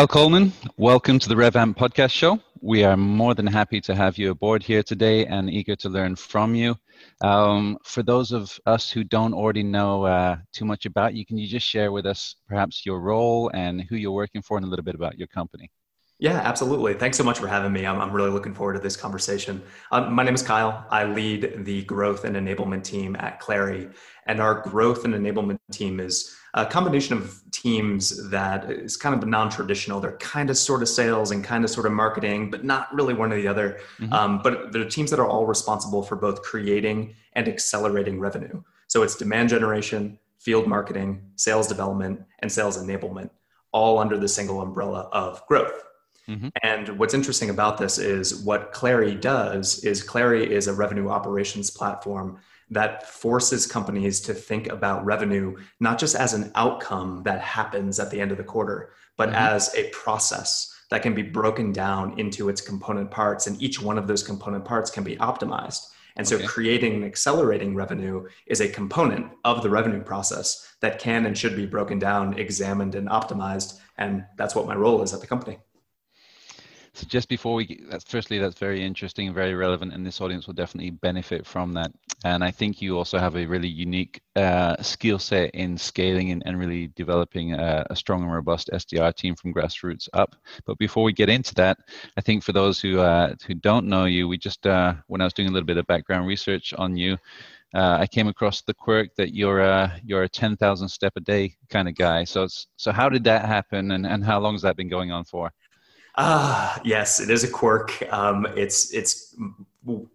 Kyle Coleman, welcome to the RevAmp podcast show. We are more than happy to have you aboard here today and eager to learn from you. Um, for those of us who don't already know uh, too much about you, can you just share with us perhaps your role and who you're working for and a little bit about your company? Yeah, absolutely. Thanks so much for having me. I'm, I'm really looking forward to this conversation. Um, my name is Kyle. I lead the growth and enablement team at Clari. And our growth and enablement team is a combination of teams that is kind of non traditional. They're kind of sort of sales and kind of sort of marketing, but not really one or the other. Mm-hmm. Um, but they're teams that are all responsible for both creating and accelerating revenue. So it's demand generation, field marketing, sales development, and sales enablement, all under the single umbrella of growth. Mm-hmm. And what's interesting about this is what Clari does is Clari is a revenue operations platform that forces companies to think about revenue not just as an outcome that happens at the end of the quarter, but mm-hmm. as a process that can be broken down into its component parts and each one of those component parts can be optimized. And so okay. creating and accelerating revenue is a component of the revenue process that can and should be broken down, examined, and optimized. And that's what my role is at the company. So just before we, get, that's firstly, that's very interesting very relevant, and this audience will definitely benefit from that. And I think you also have a really unique uh, skill set in scaling and, and really developing a, a, strong and robust SDR team from grassroots up. But before we get into that, I think for those who uh, who don't know you, we just uh, when I was doing a little bit of background research on you. Uh, I came across the quirk that you're a you're a ten thousand step a day kind of guy. So so how did that happen, and, and how long has that been going on for? Ah, yes, it is a quirk. Um, it's it's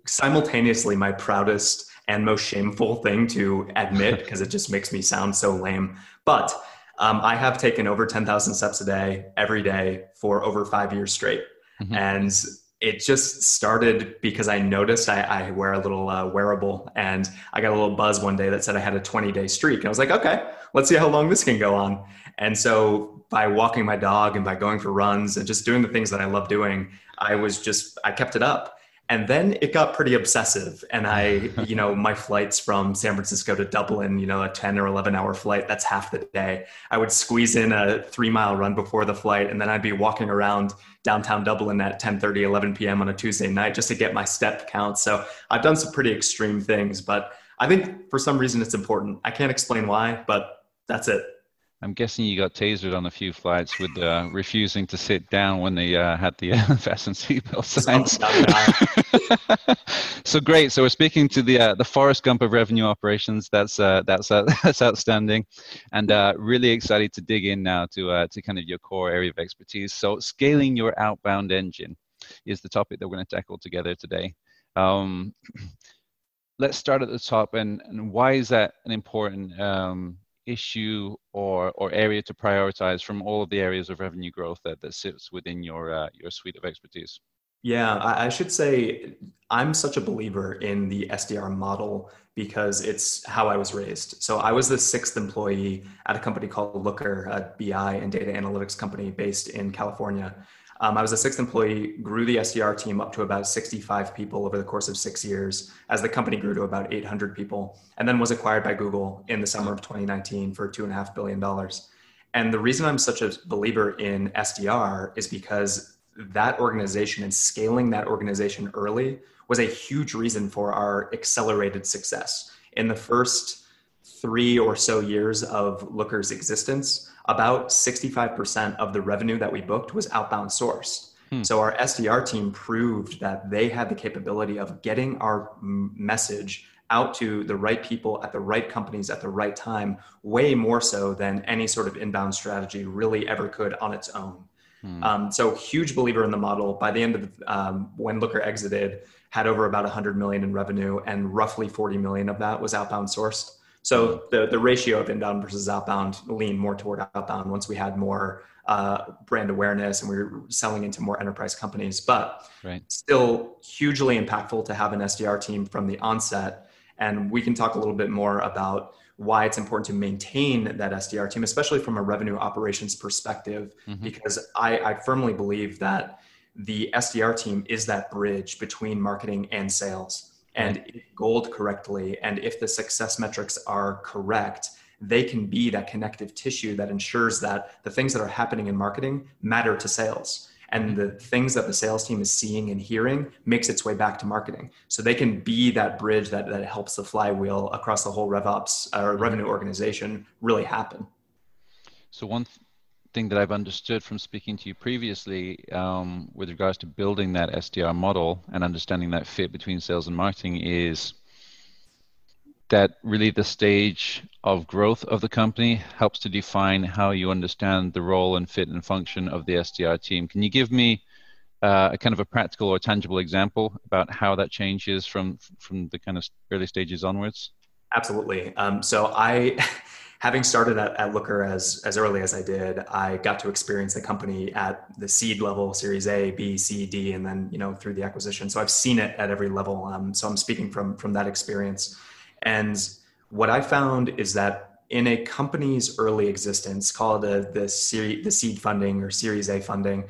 simultaneously my proudest and most shameful thing to admit because it just makes me sound so lame. But um, I have taken over ten thousand steps a day every day for over five years straight, mm-hmm. and it just started because I noticed I, I wear a little uh, wearable and I got a little buzz one day that said I had a 20 day streak. And I was like, okay, let's see how long this can go on. And so by walking my dog and by going for runs and just doing the things that I love doing, I was just, I kept it up. And then it got pretty obsessive. And I, you know, my flights from San Francisco to Dublin, you know, a 10 or 11 hour flight, that's half the day. I would squeeze in a three mile run before the flight. And then I'd be walking around downtown Dublin at 10 30, 11 p.m. on a Tuesday night just to get my step count. So I've done some pretty extreme things, but I think for some reason it's important. I can't explain why, but that's it. I'm guessing you got tasered on a few flights with uh, refusing to sit down when they uh, had the uh, fasten seatbelt signs. so great. So we're speaking to the uh, the Forrest Gump of revenue operations. That's uh, that's uh, that's outstanding, and uh, really excited to dig in now to uh, to kind of your core area of expertise. So scaling your outbound engine is the topic that we're going to tackle together today. Um, let's start at the top, and, and why is that an important um, issue or or area to prioritize from all of the areas of revenue growth that, that sits within your uh, your suite of expertise? Yeah, I, I should say I'm such a believer in the SDR model because it's how I was raised. So I was the sixth employee at a company called Looker, a BI and data analytics company based in California. Um, I was a sixth employee, grew the SDR team up to about 65 people over the course of six years as the company grew to about 800 people, and then was acquired by Google in the summer of 2019 for $2.5 billion. And the reason I'm such a believer in SDR is because that organization and scaling that organization early was a huge reason for our accelerated success. In the first three or so years of Looker's existence, about 65% of the revenue that we booked was outbound sourced. Hmm. So our SDR team proved that they had the capability of getting our message out to the right people at the right companies at the right time, way more so than any sort of inbound strategy really ever could on its own. Hmm. Um, so huge believer in the model. By the end of um, when Looker exited, had over about 100 million in revenue, and roughly 40 million of that was outbound sourced. So the, the ratio of inbound versus outbound leaned more toward outbound once we had more uh, brand awareness and we were selling into more enterprise companies. But right. still hugely impactful to have an SDR team from the onset. And we can talk a little bit more about why it's important to maintain that SDR team, especially from a revenue operations perspective, mm-hmm. because I, I firmly believe that the SDR team is that bridge between marketing and sales and if gold correctly and if the success metrics are correct they can be that connective tissue that ensures that the things that are happening in marketing matter to sales. And the things that the sales team is seeing and hearing makes its way back to marketing. So they can be that bridge that, that helps the flywheel across the whole revops or uh, revenue organization really happen. So one thing that i've understood from speaking to you previously um, with regards to building that sdr model and understanding that fit between sales and marketing is that really the stage of growth of the company helps to define how you understand the role and fit and function of the SDR team. Can you give me uh, a kind of a practical or tangible example about how that changes from from the kind of early stages onwards? Absolutely. Um, so I. Having started at, at Looker as, as early as I did, I got to experience the company at the seed level, Series A, B, C, D, and then you know through the acquisition. So I've seen it at every level. Um, so I'm speaking from from that experience. And what I found is that in a company's early existence, called the, series, the seed funding or Series A funding,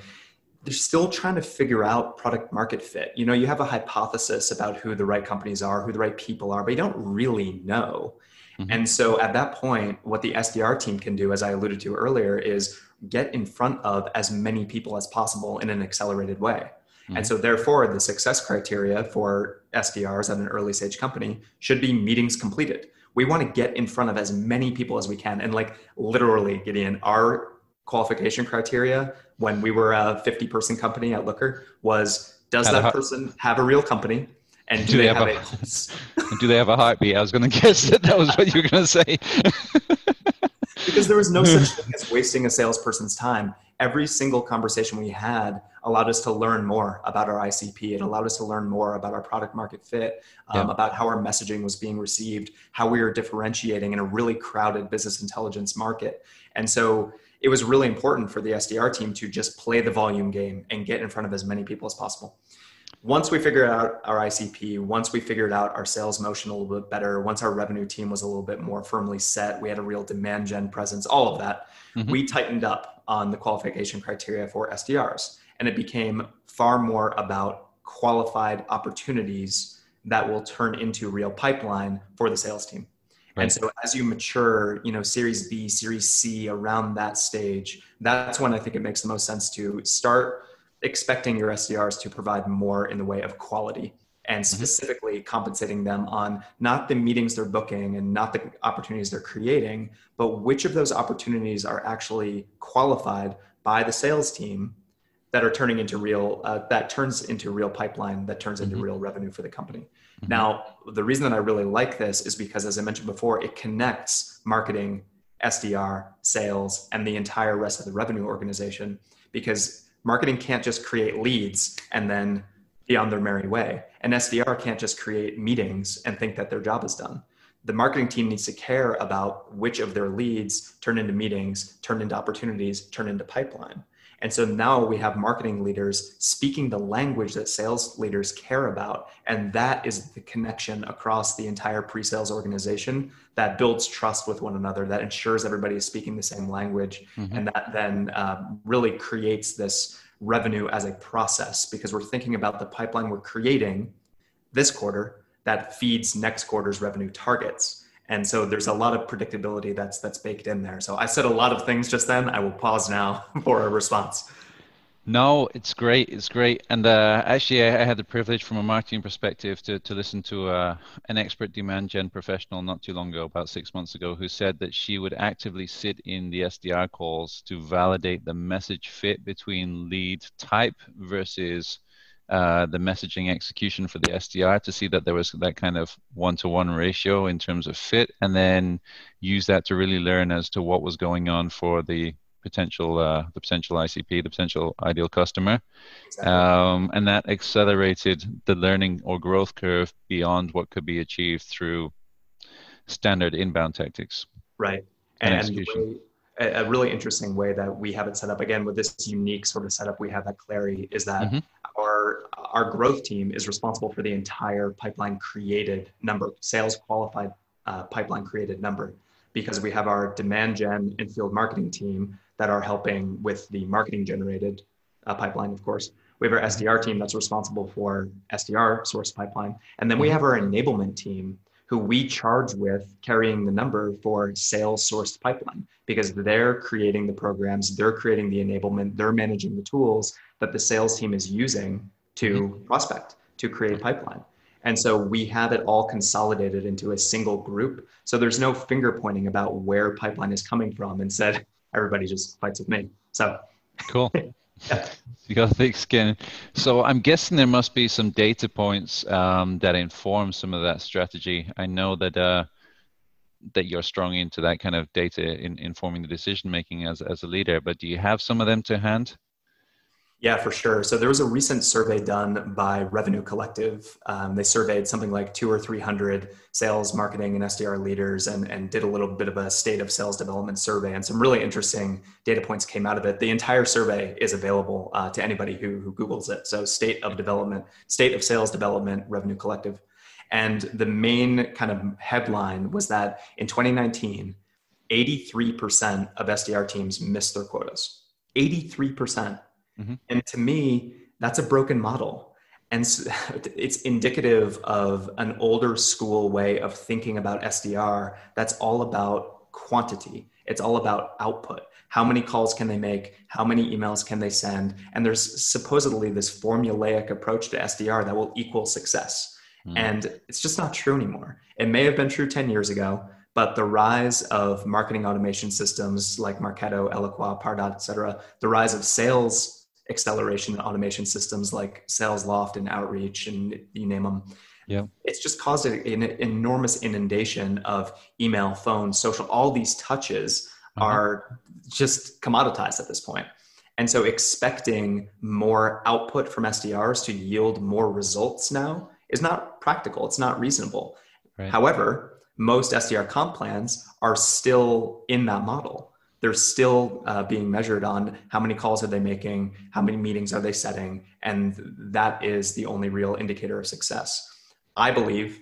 they're still trying to figure out product market fit. You know, you have a hypothesis about who the right companies are, who the right people are, but you don't really know. Mm-hmm. And so at that point, what the SDR team can do, as I alluded to earlier, is get in front of as many people as possible in an accelerated way. Mm-hmm. And so, therefore, the success criteria for SDRs at an early stage company should be meetings completed. We want to get in front of as many people as we can. And, like, literally, Gideon, our qualification criteria when we were a 50 person company at Looker was does that person have a real company? And do, do they, have, have a, a do they have a heartbeat? I was going to guess that that was what you were going to say. because there was no such thing as wasting a salesperson's time every single conversation we had allowed us to learn more about our ICP. It allowed us to learn more about our product market fit, um, yeah. about how our messaging was being received, how we were differentiating in a really crowded business intelligence market. And so it was really important for the SDR team to just play the volume game and get in front of as many people as possible once we figured out our ICP, once we figured out our sales motion a little bit better, once our revenue team was a little bit more firmly set, we had a real demand gen presence, all of that, mm-hmm. we tightened up on the qualification criteria for SDRs. And it became far more about qualified opportunities that will turn into real pipeline for the sales team. Right. And so as you mature, you know, series B, series C around that stage, that's when I think it makes the most sense to start expecting your SDRs to provide more in the way of quality and mm-hmm. specifically mm-hmm. compensating them on not the meetings they're booking and not the opportunities they're creating, but which of those opportunities are actually qualified by the sales team that are turning into real, uh, that turns into real pipeline, that turns into mm-hmm. real revenue for the company. Mm-hmm. Now, the reason that I really like this is because, as I mentioned before, it connects marketing, SDR, sales, and the entire rest of the revenue organization because marketing can't just create leads and then be on their merry way. and SDR can't just create meetings and think that their job is done. The marketing team needs to care about which of their leads turn into meetings, turn into opportunities, turn into pipeline. And so now we have marketing leaders speaking the language that sales leaders care about. And that is the connection across the entire pre sales organization that builds trust with one another, that ensures everybody is speaking the same language, mm-hmm. and that then uh, really creates this revenue as a process because we're thinking about the pipeline we're creating this quarter that feeds next quarter's revenue targets and so there's a lot of predictability that's that's baked in there. So i said a lot of things just then. I will pause now for a response. No it's great. It's great. And uh, actually I, I, had the privilege from a marketing perspective to, to listen to uh, an expert demand gen professional not too long ago about six months ago who said that she would actively sit in the sdr calls to validate the message fit between lead type versus uh, the messaging execution for the SDR to see that there was that kind of one to one ratio in terms of fit, and then use that to really learn as to what was going on for the potential uh, the potential ICP, the potential ideal customer, exactly. um, and that accelerated the learning or growth curve beyond what could be achieved through standard inbound tactics. Right, and, and execution. A really interesting way that we have it set up again with this unique sort of setup we have at Clari is that mm-hmm our our growth team is responsible for the entire pipeline created number, sales qualified uh, pipeline created number, because we have our demand gen and field marketing team that are helping with the marketing generated uh, pipeline, of course. We have our SDR team that's responsible for SDR source pipeline, and then we have our enablement team who we charge with carrying the number for sales sourced pipeline because they're creating the programs, they're creating the enablement, they're managing the tools that the sales team is using to mm-hmm. prospect, to create pipeline. And so we have it all consolidated into a single group. So there's no finger pointing about where pipeline is coming from and said, everybody just fights with me. So cool. yeah. You got thick skin. So I'm guessing there must be some data points um, that inform some of that strategy. I know that uh, that you're strong into that kind of data in informing the decision making as as a leader. But do you have some of them to hand? Yeah, for sure. So there was a recent survey done by Revenue Collective. Um, they surveyed something like two or 300 sales, marketing, and SDR leaders and, and did a little bit of a state of sales development survey. And some really interesting data points came out of it. The entire survey is available uh, to anybody who, who Googles it. So, state of development, state of sales development, Revenue Collective. And the main kind of headline was that in 2019, 83% of SDR teams missed their quotas. 83%. Mm-hmm. And to me, that's a broken model. And so it's indicative of an older school way of thinking about SDR that's all about quantity. It's all about output. How many calls can they make? How many emails can they send? And there's supposedly this formulaic approach to SDR that will equal success. Mm. And it's just not true anymore. It may have been true 10 years ago, but the rise of marketing automation systems like Marketo, Eloqua, Pardot, et cetera, the rise of sales acceleration and automation systems like Salesloft and Outreach and you name them. Yeah. It's just caused an, enormous inundation of email, phone, social, all these touches uh-huh. are just commoditized at this point. And so expecting more output from SDRs to yield more results now is not practical. It's not reasonable. Right. However, most SDR comp plans are still in that model they're still uh, being measured on how many calls are they making, how many meetings are they setting, and that is the only real indicator of success. I believe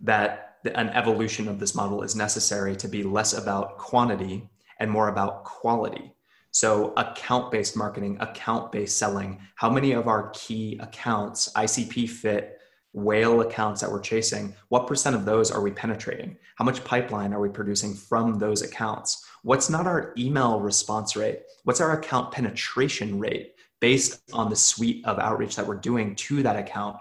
that an evolution of this model is necessary to be less about quantity and more about quality. So, account based marketing, account based selling, how many of our key accounts, ICP fit, whale accounts that we're chasing, what percent of those are we penetrating? How much pipeline are we producing from those accounts? What's not our email response rate? What's our account penetration rate based on the suite of outreach that we're doing to that account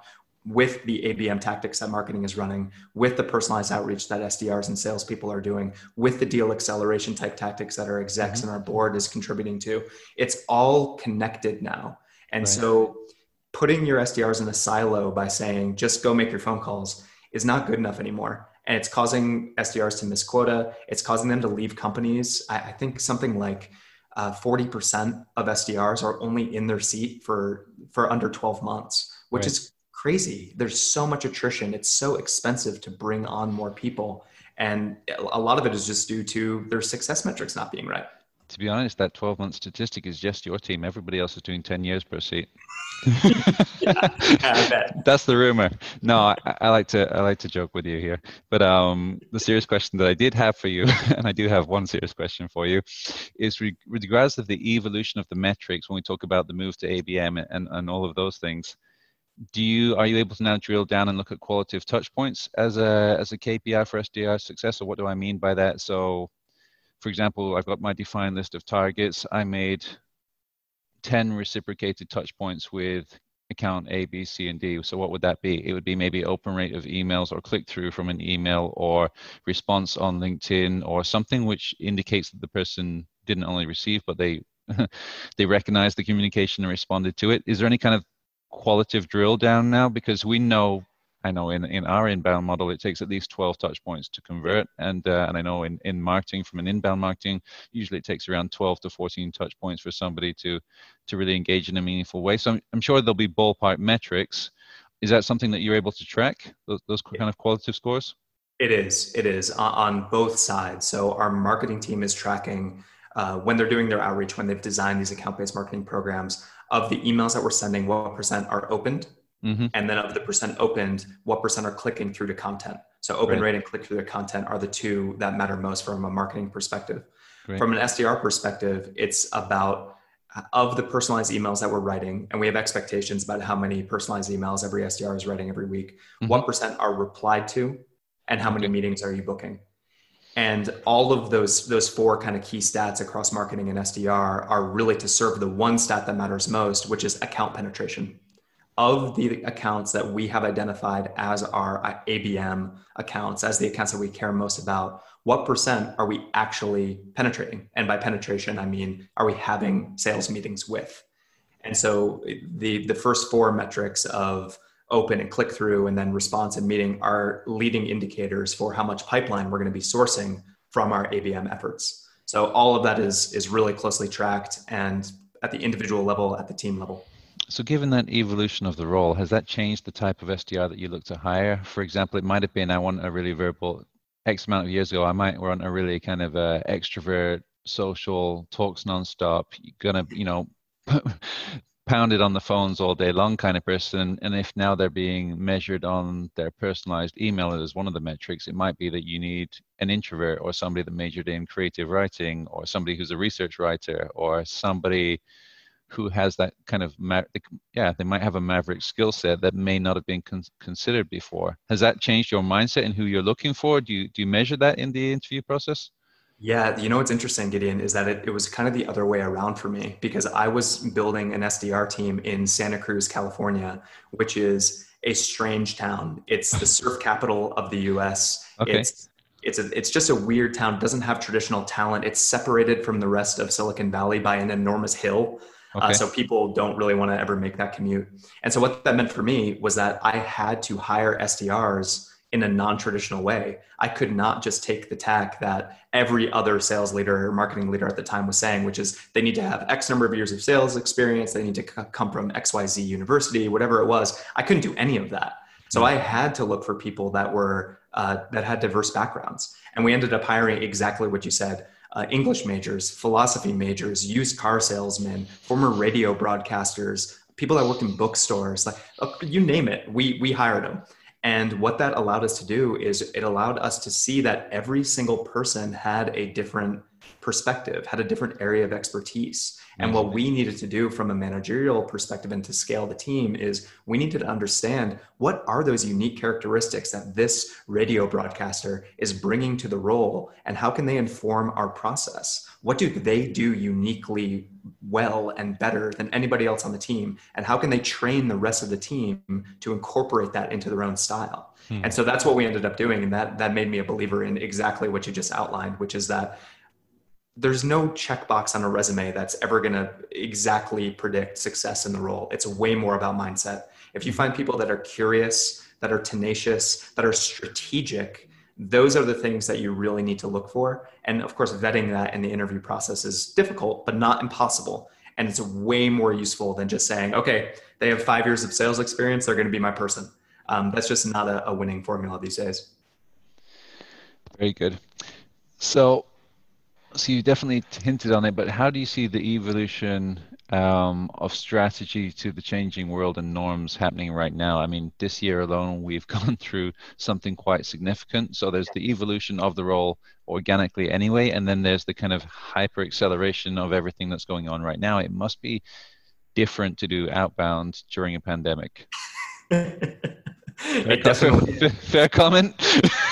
with the ABM tactics that marketing is running, with the personalized outreach that SDRs and salespeople are doing, with the deal acceleration type tactics that our execs mm-hmm. and our board is contributing to. It's all connected now. And right. so putting your SDRs in a silo by saying, just go make your phone calls is not good enough anymore and it's causing SDRs to miss quota. It's causing them to leave companies. I, I think something like uh, 40% of SDRs are only in their seat for for under 12 months, which right. is crazy. There's so much attrition. It's so expensive to bring on more people, and a lot of it is just due to their success metrics not being right to be honest, that 12 month statistic is just your team. Everybody else is doing 10 years per seat. yeah, That's the rumor. No, I, I, like to I like to joke with you here. But um, the serious question that I did have for you, and I do have one serious question for you, is with regards to the evolution of the metrics when we talk about the move to ABM and, and all of those things. Do you are you able to now drill down and look at qualitative touch points as a as a KPI for SDR success? Or what do I mean by that? So for example, I've got my defined list of targets. I made 10 reciprocated touch points with account A, B, C, and D. So what would that be? It would be maybe open rate of emails or click through from an email or response on LinkedIn or something which indicates that the person didn't only receive, but they they recognized the communication and responded to it. Is there any kind of qualitative drill down now? Because we know I know in, in our inbound model, it takes at least 12 touch points to convert. And, uh, and I know in, in marketing, from an inbound marketing, usually it takes around 12 to 14 touch points for somebody to, to really engage in a meaningful way. So I'm, I'm sure there'll be ballpark metrics. Is that something that you're able to track, those, those kind of qualitative scores? It is. It is on both sides. So our marketing team is tracking uh, when they're doing their outreach, when they've designed these account based marketing programs, of the emails that we're sending, what percent are opened Mm-hmm. And then of the percent opened, what percent are clicking through to content? So open right. rate and click through to content are the two that matter most from a marketing perspective. Great. From an SDR perspective, it's about uh, of the personalized emails that we're writing, and we have expectations about how many personalized emails every SDR is writing every week. Mm-hmm. What are replied to? and how many meetings are you booking and all of those those four kind of key stats across marketing and sdr are really to serve the one stat that matters most which is account penetration of the accounts that we have identified as our uh, abm accounts as the accounts that we care most about what percent are we actually penetrating and by penetration i mean are we having sales meetings with and so the the first four metrics of open and click through and then response and meeting are leading indicators for how much pipeline we're going to be sourcing from our ABM efforts. So all of that is is really closely tracked and at the individual level, at the team level. So given that evolution of the role, has that changed the type of SDR that you look to hire? For example, it might have been I want a really verbal X amount of years ago, I might want a really kind of a extrovert, social, talks nonstop, gonna, you know, pounded on the phones all day long kind of person and if now they're being measured on their personalized email as one of the metrics it might be that you need an introvert or somebody that majored in creative writing or somebody who's a research writer or somebody who has that kind of yeah they might have a maverick skill set that may not have been con- considered before has that changed your mindset and who you're looking for do you do you measure that in the interview process yeah, you know what's interesting, Gideon, is that it, it was kind of the other way around for me because I was building an SDR team in Santa Cruz, California, which is a strange town. It's the surf capital of the US. Okay. It's it's a, it's just a weird town. It doesn't have traditional talent. It's separated from the rest of Silicon Valley by an enormous hill. Uh, okay. Uh, so people don't really want to ever make that commute. And so what that meant for me was that I had to hire SDRs in a non-traditional way. I could not just take the tack that every other sales leader or marketing leader at the time was saying, which is they need to have X number of years of sales experience, they need to come from XYZ university, whatever it was. I couldn't do any of that. So I had to look for people that were uh, that had diverse backgrounds, and we ended up hiring exactly what you said: uh, English majors, philosophy majors, used car salesmen, former radio broadcasters, people that worked in bookstores, like uh, you name it. We we hired them, and what that allowed us to do is it allowed us to see that every single person had a different perspective, had a different area of expertise. And what we needed to do from a managerial perspective and to scale the team is we needed to understand what are those unique characteristics that this radio broadcaster is bringing to the role and how can they inform our process? What do they do uniquely well and better than anybody else on the team? And how can they train the rest of the team to incorporate that into their own style? Hmm. And so that's what we ended up doing. And that, that made me a believer in exactly what you just outlined, which is that there's no checkbox on a resume that's ever going to exactly predict success in the role. It's way more about mindset. If you find people that are curious, that are tenacious, that are strategic, those are the things that you really need to look for. And of course, vetting that in the interview process is difficult, but not impossible. And it's way more useful than just saying, okay, they have five years of sales experience, they're going to be my person. Um, that's just not a, a winning formula these days. Very good. So, so you definitely hinted on it, but how do you see the evolution um, of strategy to the changing world and norms happening right now? I mean, this year alone, we've gone through something quite significant. So there's the evolution of the role organically anyway, and then there's the kind of hyper acceleration of everything that's going on right now. It must be different to do outbound during a pandemic. fair, fair, fair comment.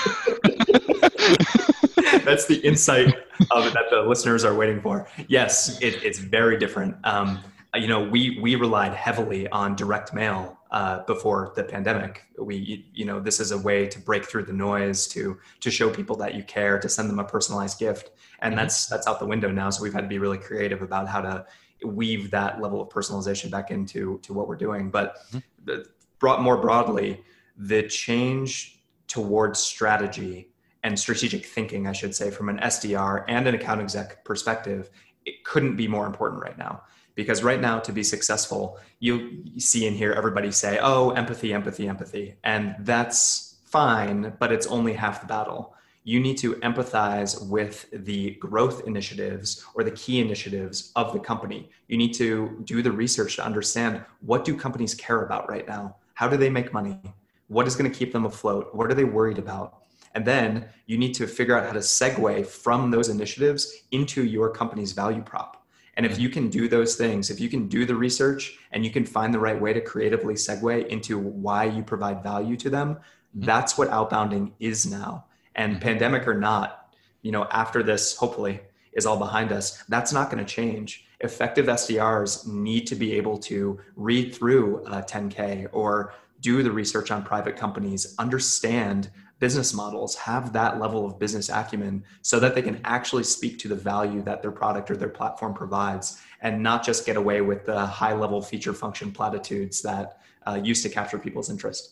That's the insight of it that the listeners are waiting for. Yes, it, it's very different. Um, you know, we we relied heavily on direct mail uh, before the pandemic. We, you know, this is a way to break through the noise, to to show people that you care, to send them a personalized gift, and mm-hmm. that's that's out the window now. So we've had to be really creative about how to weave that level of personalization back into to what we're doing. But mm-hmm. brought more broadly, the change towards strategy and strategic thinking, I should say, from an SDR and an account exec perspective, it couldn't be more important right now. Because right now, to be successful, you see and hear everybody say, oh, empathy, empathy, empathy. And that's fine, but it's only half the battle. You need to empathize with the growth initiatives or the key initiatives of the company. You need to do the research to understand what do companies care about right now? How do they make money? What is going to keep them afloat? What are they worried about? And then you need to figure out how to segue from those initiatives into your company's value prop. And if you can do those things, if you can do the research and you can find the right way to creatively segue into why you provide value to them, Mm-hmm. That's what outbounding is now. And mm-hmm. pandemic or not, you know, after this, hopefully, is all behind us, that's not going to change. Effective SDRs need to be able to read through a 10K or do the research on private companies, understand business models, have that level of business acumen so that they can actually speak to the value that their product or their platform provides and not just get away with the high level feature function platitudes that uh, used to capture people's interest.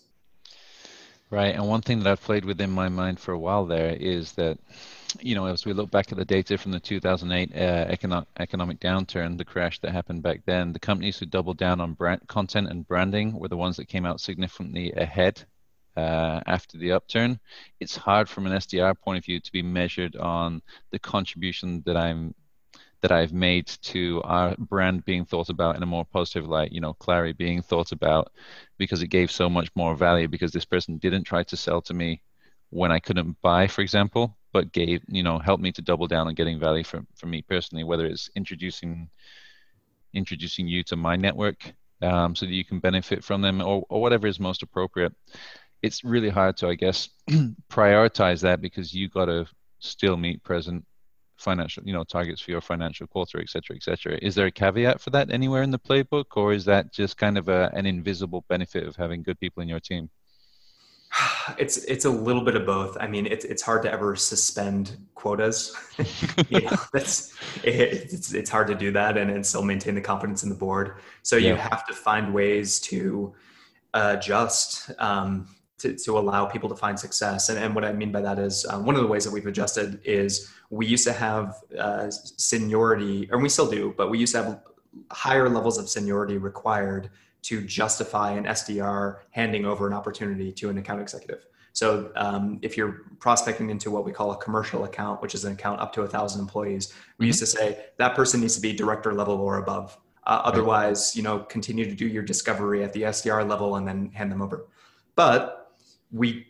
Right. And one thing that I've played within my mind for a while there is that, you know, as we look back at the data from the 2008 uh, economic, economic downturn, the crash that happened back then, the companies who doubled down on brand, content and branding were the ones that came out significantly ahead uh, after the upturn. It's hard from an SDR point of view to be measured on the contribution that I'm that I've made to our brand being thought about in a more positive light, you know, Clari being thought about because it gave so much more value because this person didn't try to sell to me when I couldn't buy, for example, but gave, you know, helped me to double down on getting value from, from me personally, whether it's introducing introducing you to my network um, so that you can benefit from them or, or whatever is most appropriate. It's really hard to, I guess, prioritize that because you got to still meet present financial, you know, targets for your financial quarter, et cetera, et cetera. Is there a caveat for that anywhere in the playbook, or is that just kind of a, an invisible benefit of having good people in your team? It's it's a little bit of both. I mean, it's it's hard to ever suspend quotas. you know, that's it, it's it's hard to do that and, and still maintain the confidence in the board. So yeah. you have to find ways to adjust. Um, to, to allow people to find success. And, and what I mean by that is um, one of the ways that we've adjusted is we used to have uh, seniority, and we still do, but we used to have higher levels of seniority required to justify an SDR handing over an opportunity to an account executive. So um, if you're prospecting into what we call a commercial account, which is an account up to a thousand employees, we mm-hmm. used to say that person needs to be director level or above. Uh, otherwise, you know, continue to do your discovery at the SDR level and then hand them over. But we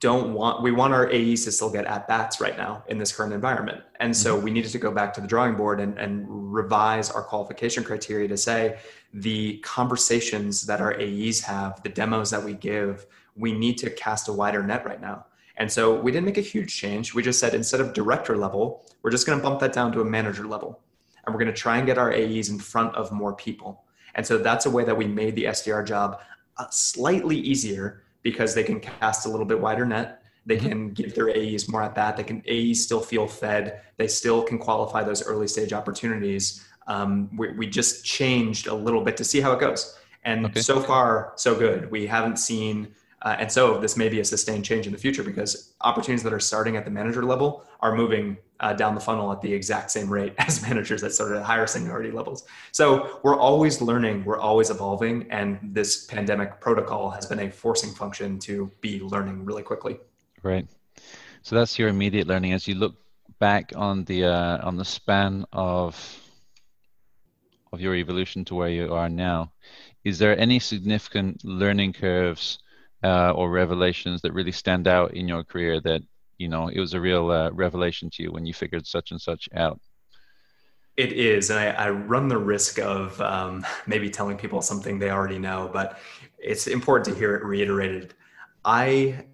don't want we want our AEs to still get at bats right now in this current environment. And so mm-hmm. we needed to go back to the drawing board and, and revise our qualification criteria to say the conversations that our AEs have, the demos that we give, we need to cast a wider net right now. And so we didn't make a huge change. We just said instead of director level, we're just going to bump that down to a manager level. And we're going to try and get our AEs in front of more people. And so that's a way that we made the SDR job uh, slightly easier because they can cast a little bit wider net. They mm-hmm. can give their AEs more at bat. They can AEs still feel fed. They still can qualify those early stage opportunities. Um, we, we, just changed a little bit to see how it goes. And okay. so far, so good. We haven't seen, uh, and so this may be a sustained change in the future because opportunities that are starting at the manager level are moving uh, down the funnel at the exact same rate as managers that started at higher seniority levels. So we're always learning, we're always evolving, and this pandemic protocol has been a forcing function to be learning really quickly. Right. So that's your immediate learning as you look back on the uh, on the span of of your evolution to where you are now. Is there any significant learning curves uh, or revelations that really stand out in your career that you know it was a real uh, revelation to you when you figured such and such out it is and i, I run the risk of um, maybe telling people something they already know but it's important to hear it reiterated i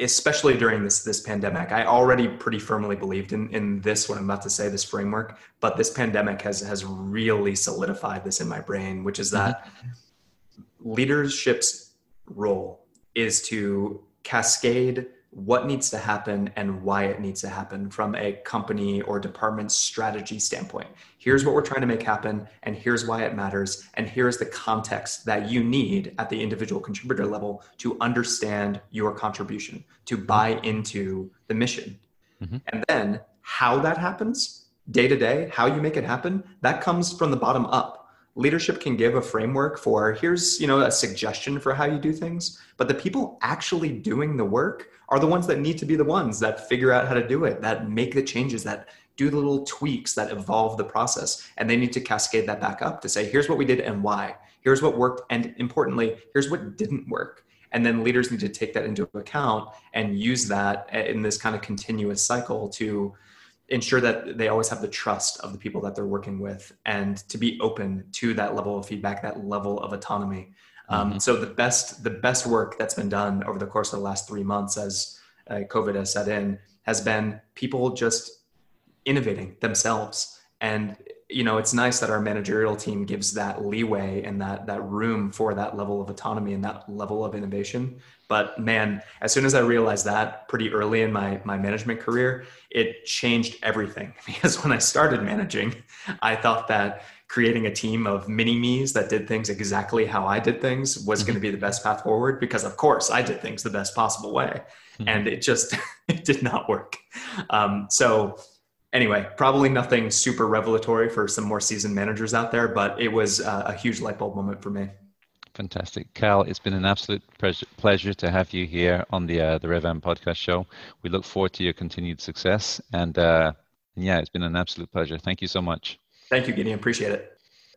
especially during this this pandemic i already pretty firmly believed in in this what i'm about to say this framework but this pandemic has has really solidified this in my brain which is that mm-hmm. leadership's role is to cascade what needs to happen and why it needs to happen from a company or department strategy standpoint. Here's what we're trying to make happen, and here's why it matters, and here's the context that you need at the individual contributor level to understand your contribution, to buy into the mission. Mm-hmm. And then how that happens day to day, how you make it happen, that comes from the bottom up leadership can give a framework for here's you know a suggestion for how you do things but the people actually doing the work are the ones that need to be the ones that figure out how to do it that make the changes that do the little tweaks that evolve the process and they need to cascade that back up to say here's what we did and why. Here's what worked and importantly here's what didn't work. And then leaders need to take that into account and use that eh, in this kind of continuous cycle to ensure that they always have the trust of the people that they're working with and to be open to that level of feedback that level of autonomy Um, mm-hmm. So the best the best work that's been done over the course of the last three months, as uh, COVID has set in, has been people just innovating themselves. And you know, it's nice that our managerial team gives that leeway and that that room for that level of autonomy and that level of innovation. But man, as soon as I realized that pretty early in my my management career, it changed everything. Because when I started managing, I thought that creating a team of mini me's that did things exactly how I did things was mm-hmm. going to be the best path forward because of course I did things the best possible way. Mm-hmm. And it just it did not work. Um, so anyway, probably nothing super revelatory for some more seasoned managers out there, but it was uh, a huge light bulb moment for me. Fantastic, Cal. It's been an absolute pleasure to have you here on the uh, the RevAmp podcast show. We look forward to your continued success, and uh, yeah, it's been an absolute pleasure. Thank you so much. Thank you, Gideon. Appreciate it.